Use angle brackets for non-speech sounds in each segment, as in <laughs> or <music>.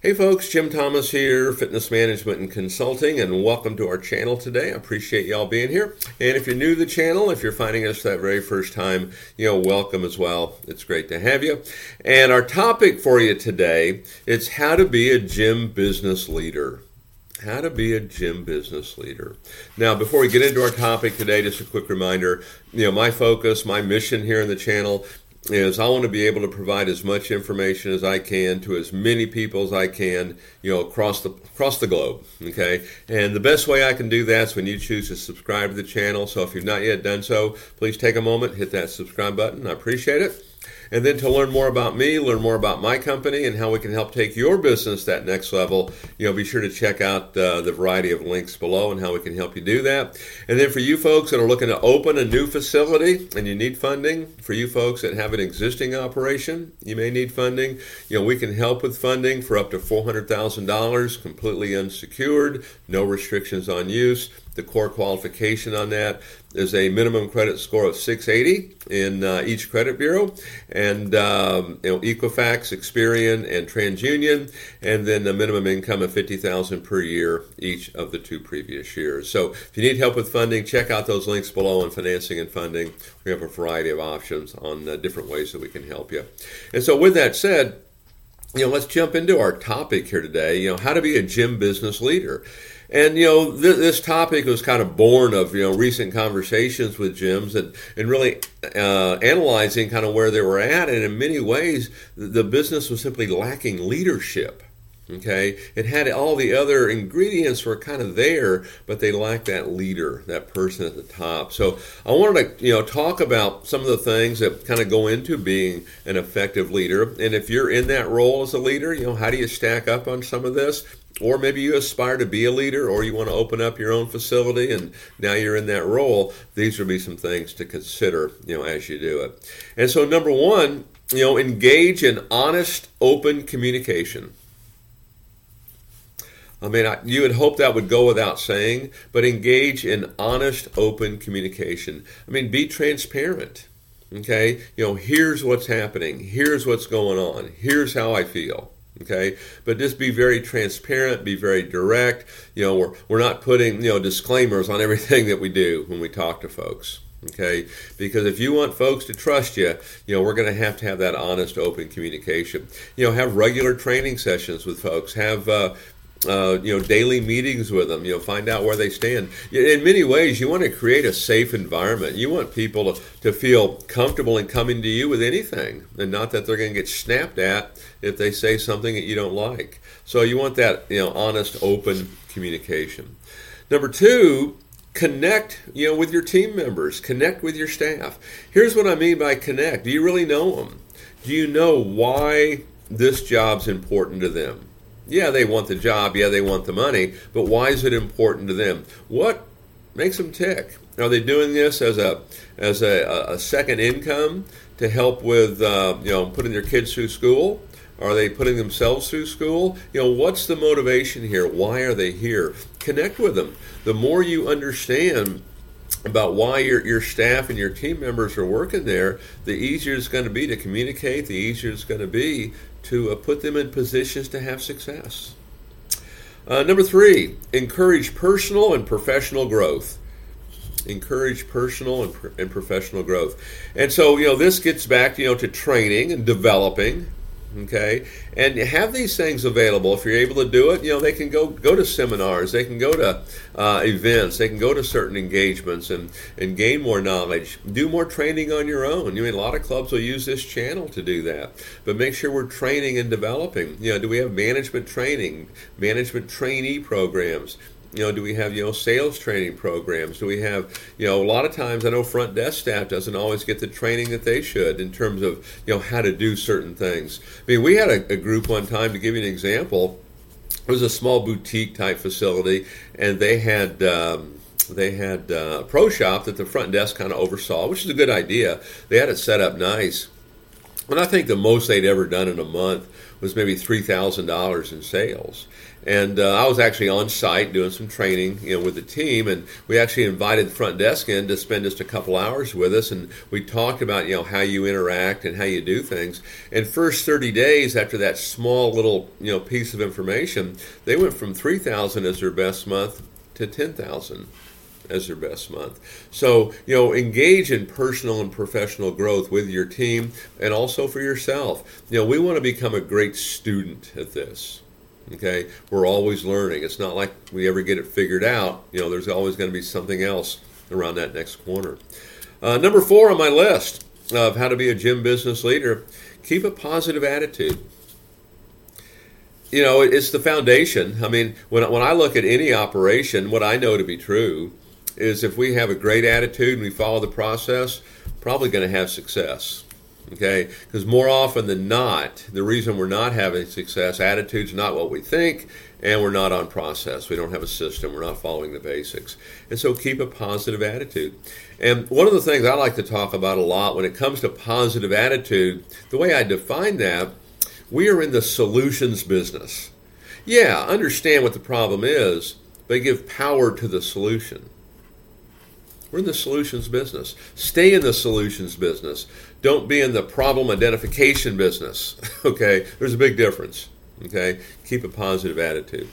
Hey folks, Jim Thomas here, Fitness Management and Consulting, and welcome to our channel today. I appreciate y'all being here. And if you're new to the channel, if you're finding us that very first time, you know, welcome as well. It's great to have you. And our topic for you today is how to be a gym business leader. How to be a gym business leader. Now, before we get into our topic today, just a quick reminder you know, my focus, my mission here in the channel is I want to be able to provide as much information as I can to as many people as I can, you know, across the across the globe. Okay, and the best way I can do that is when you choose to subscribe to the channel. So if you've not yet done so, please take a moment, hit that subscribe button. I appreciate it. And then to learn more about me, learn more about my company, and how we can help take your business that next level, you know, be sure to check out uh, the variety of links below and how we can help you do that. And then for you folks that are looking to open a new facility and you need funding, for you folks that have an existing operation, you may need funding. You know, we can help with funding for up to $400,000, completely unsecured, no restrictions on use. The core qualification on that is a minimum credit score of 680 in uh, each credit bureau, and um, you know Equifax, Experian, and TransUnion, and then a minimum income of 50,000 per year each of the two previous years. So if you need help with funding, check out those links below on financing and funding. We have a variety of options on uh, different ways that we can help you. And so with that said, you know, let's jump into our topic here today. You know, how to be a gym business leader. And you know, th- this topic was kind of born of you know recent conversations with gyms and and really uh, analyzing kind of where they were at, and in many ways, the business was simply lacking leadership. Okay, it had all the other ingredients were kind of there, but they lacked that leader, that person at the top. So I wanted to, you know, talk about some of the things that kind of go into being an effective leader. And if you're in that role as a leader, you know, how do you stack up on some of this? Or maybe you aspire to be a leader, or you want to open up your own facility, and now you're in that role. These would be some things to consider, you know, as you do it. And so, number one, you know, engage in honest, open communication. I mean, I, you would hope that would go without saying, but engage in honest, open communication. I mean, be transparent. Okay? You know, here's what's happening. Here's what's going on. Here's how I feel. Okay? But just be very transparent, be very direct. You know, we're, we're not putting, you know, disclaimers on <laughs> everything that we do when we talk to folks okay because if you want folks to trust you you know we're going to have to have that honest open communication you know have regular training sessions with folks have uh, uh, you know, daily meetings with them. You know, find out where they stand. In many ways, you want to create a safe environment. You want people to, to feel comfortable in coming to you with anything, and not that they're going to get snapped at if they say something that you don't like. So you want that, you know, honest, open communication. Number two, connect you know with your team members connect with your staff here's what i mean by connect do you really know them do you know why this job's important to them yeah, they want the job. Yeah, they want the money. But why is it important to them? What makes them tick? Are they doing this as a as a, a second income to help with uh, you know putting their kids through school? Are they putting themselves through school? You know, what's the motivation here? Why are they here? Connect with them. The more you understand about why your, your staff and your team members are working there, the easier it's going to be to communicate, the easier it's going to be to uh, put them in positions to have success. Uh, number three, encourage personal and professional growth. Encourage personal and, and professional growth. And so, you know, this gets back, you know, to training and developing okay? And you have these things available. If you're able to do it you know they can go go to seminars. They can go to uh, events. They can go to certain engagements and and gain more knowledge. Do more training on your own. You mean a lot of clubs will use this channel to do that. But make sure we're training and developing. You know do we have management training management trainee programs you know, do we have, you know, sales training programs? Do we have, you know, a lot of times I know front desk staff doesn't always get the training that they should in terms of, you know, how to do certain things. I mean, we had a, a group one time, to give you an example, it was a small boutique type facility, and they had, um, they had uh, a pro shop that the front desk kind of oversaw, which is a good idea. They had it set up nice. And I think the most they'd ever done in a month was maybe three thousand dollars in sales. And uh, I was actually on site doing some training, you know, with the team, and we actually invited the front desk in to spend just a couple hours with us, and we talked about, you know, how you interact and how you do things. And first 30 days after that small little, you know, piece of information, they went from 3,000 as their best month to 10,000 as their best month. So, you know, engage in personal and professional growth with your team and also for yourself. You know, we want to become a great student at this. Okay, we're always learning. It's not like we ever get it figured out. You know, there's always going to be something else around that next corner. Uh, number four on my list of how to be a gym business leader: keep a positive attitude. You know, it's the foundation. I mean, when when I look at any operation, what I know to be true is if we have a great attitude and we follow the process, probably going to have success. Okay, because more often than not, the reason we're not having success, attitude's not what we think, and we're not on process. We don't have a system. We're not following the basics. And so keep a positive attitude. And one of the things I like to talk about a lot when it comes to positive attitude, the way I define that, we are in the solutions business. Yeah, understand what the problem is, but give power to the solution. We're in the solutions business. Stay in the solutions business. Don't be in the problem identification business. <laughs> okay, there's a big difference. Okay, keep a positive attitude.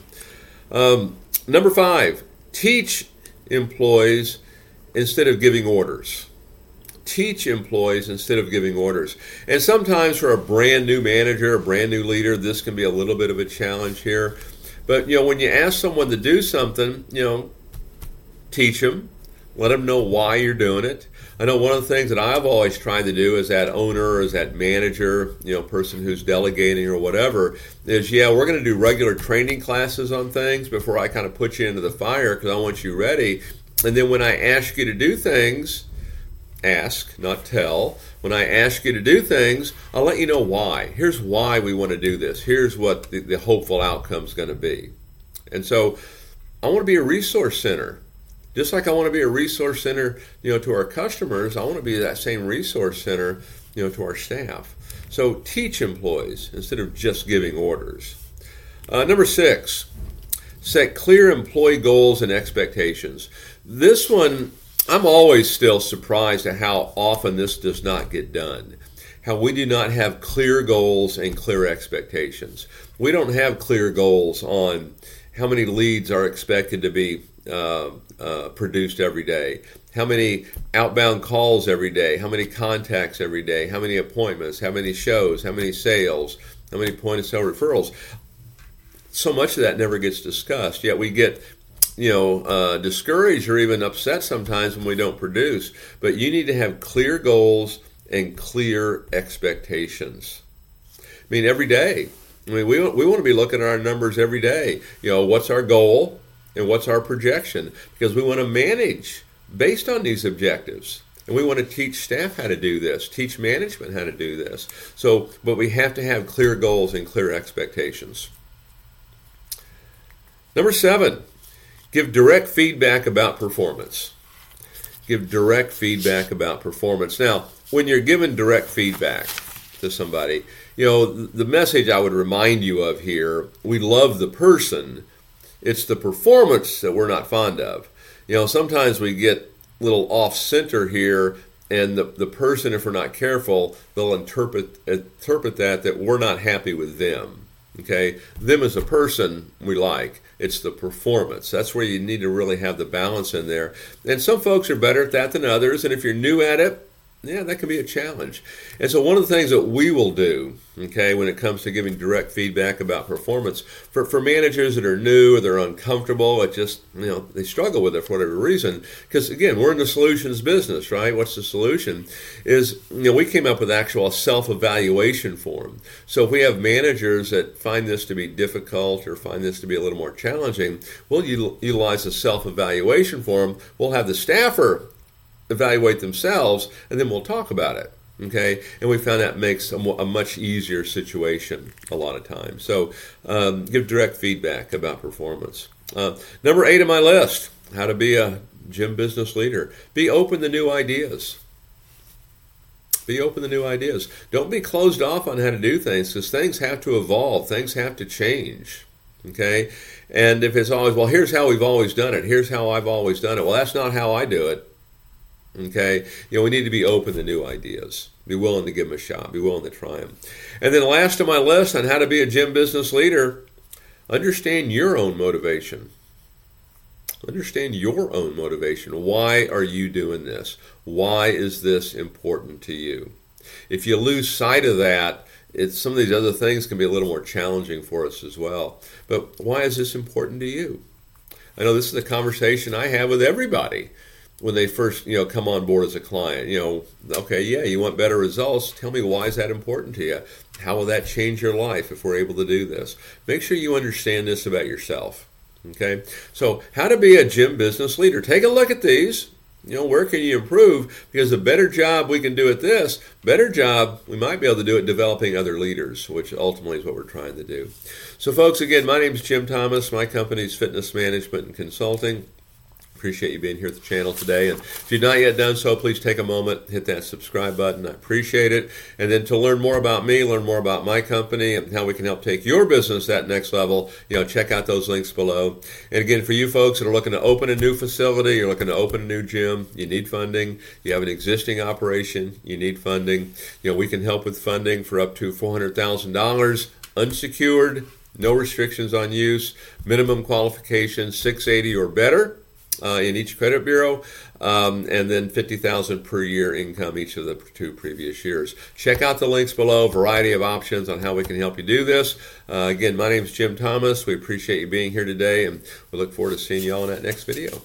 Um, number five, teach employees instead of giving orders. Teach employees instead of giving orders. And sometimes for a brand new manager, a brand new leader, this can be a little bit of a challenge here. But you know, when you ask someone to do something, you know, teach them, let them know why you're doing it. I know one of the things that I've always tried to do as that owner, as that manager, you know, person who's delegating or whatever, is yeah, we're going to do regular training classes on things before I kind of put you into the fire because I want you ready. And then when I ask you to do things, ask, not tell. When I ask you to do things, I'll let you know why. Here's why we want to do this. Here's what the, the hopeful outcome is going to be. And so I want to be a resource center just like I want to be a resource center, you know, to our customers, I want to be that same resource center, you know, to our staff. So teach employees instead of just giving orders. Uh, number six, set clear employee goals and expectations. This one, I'm always still surprised at how often this does not get done. How we do not have clear goals and clear expectations. We don't have clear goals on how many leads are expected to be uh, uh, produced every day, how many outbound calls every day, how many contacts every day, how many appointments, how many shows, how many sales, how many point of sale referrals. So much of that never gets discussed. Yet we get you know, uh, discouraged or even upset sometimes when we don't produce. But you need to have clear goals and clear expectations. I mean, every day. I mean, we, we want to be looking at our numbers every day. You know, what's our goal? And what's our projection because we want to manage based on these objectives. And we want to teach staff how to do this, teach management how to do this. So, but we have to have clear goals and clear expectations. Number seven, give direct feedback about performance. Give direct feedback about performance. Now, when you're given direct feedback to somebody, you know, the message I would remind you of here we love the person, it's the performance that we're not fond of. You know, sometimes we get a little off center here, and the, the person, if we're not careful, they'll interpret interpret that that we're not happy with them. Okay, them as a person we like. It's the performance. That's where you need to really have the balance in there. And some folks are better at that than others. And if you're new at it, yeah, that can be a challenge. And so, one of the things that we will do, okay, when it comes to giving direct feedback about performance, for, for managers that are new or they're uncomfortable, it just, you know, they struggle with it for whatever reason. Because, again, we're in the solutions business, right? What's the solution? Is, you know, we came up with actual self evaluation form. So, if we have managers that find this to be difficult or find this to be a little more challenging, we'll utilize a self evaluation form. We'll have the staffer evaluate themselves, and then we'll talk about it. Okay, and we found that makes a, a much easier situation a lot of times. So, um, give direct feedback about performance. Uh, number eight on my list: how to be a gym business leader. Be open to new ideas. Be open to new ideas. Don't be closed off on how to do things because things have to evolve, things have to change. Okay? And if it's always, well, here's how we've always done it, here's how I've always done it. Well, that's not how I do it. Okay? You know, we need to be open to new ideas. Be willing to give them a shot. Be willing to try them. And then last on my list on how to be a gym business leader, understand your own motivation. Understand your own motivation. Why are you doing this? Why is this important to you? If you lose sight of that, it's some of these other things can be a little more challenging for us as well. But why is this important to you? I know this is a conversation I have with everybody when they first you know come on board as a client you know okay yeah you want better results. Tell me why is that important to you? How will that change your life if we're able to do this? Make sure you understand this about yourself okay? So how to be a gym business leader. Take a look at these. You know where can you improve? Because the better job we can do at this better job we might be able to do at developing other leaders which ultimately is what we're trying to do. So folks again my name is jim thomas. My company is fitness management and consulting Appreciate you being here at the channel today. And if you've not yet done so, please take a moment, hit that subscribe button. I appreciate it. And then to learn more about me, learn more about my company, and how we can help take your business that next level, you know, check out those links below. And again, for you folks that are looking to open a new facility, you're looking to open a new gym, you need funding. You have an existing operation, you need funding. You know, we can help with funding for up to $400,000 unsecured, no restrictions on use, minimum qualification 680 or better uh, in each credit bureau, um, and then 50000 per year income each of the two previous years. Check out the links below, variety of options on how we can help you do this. Uh, again, my name is Jim Thomas. We appreciate you being here today, and we look forward to seeing you all in that next video.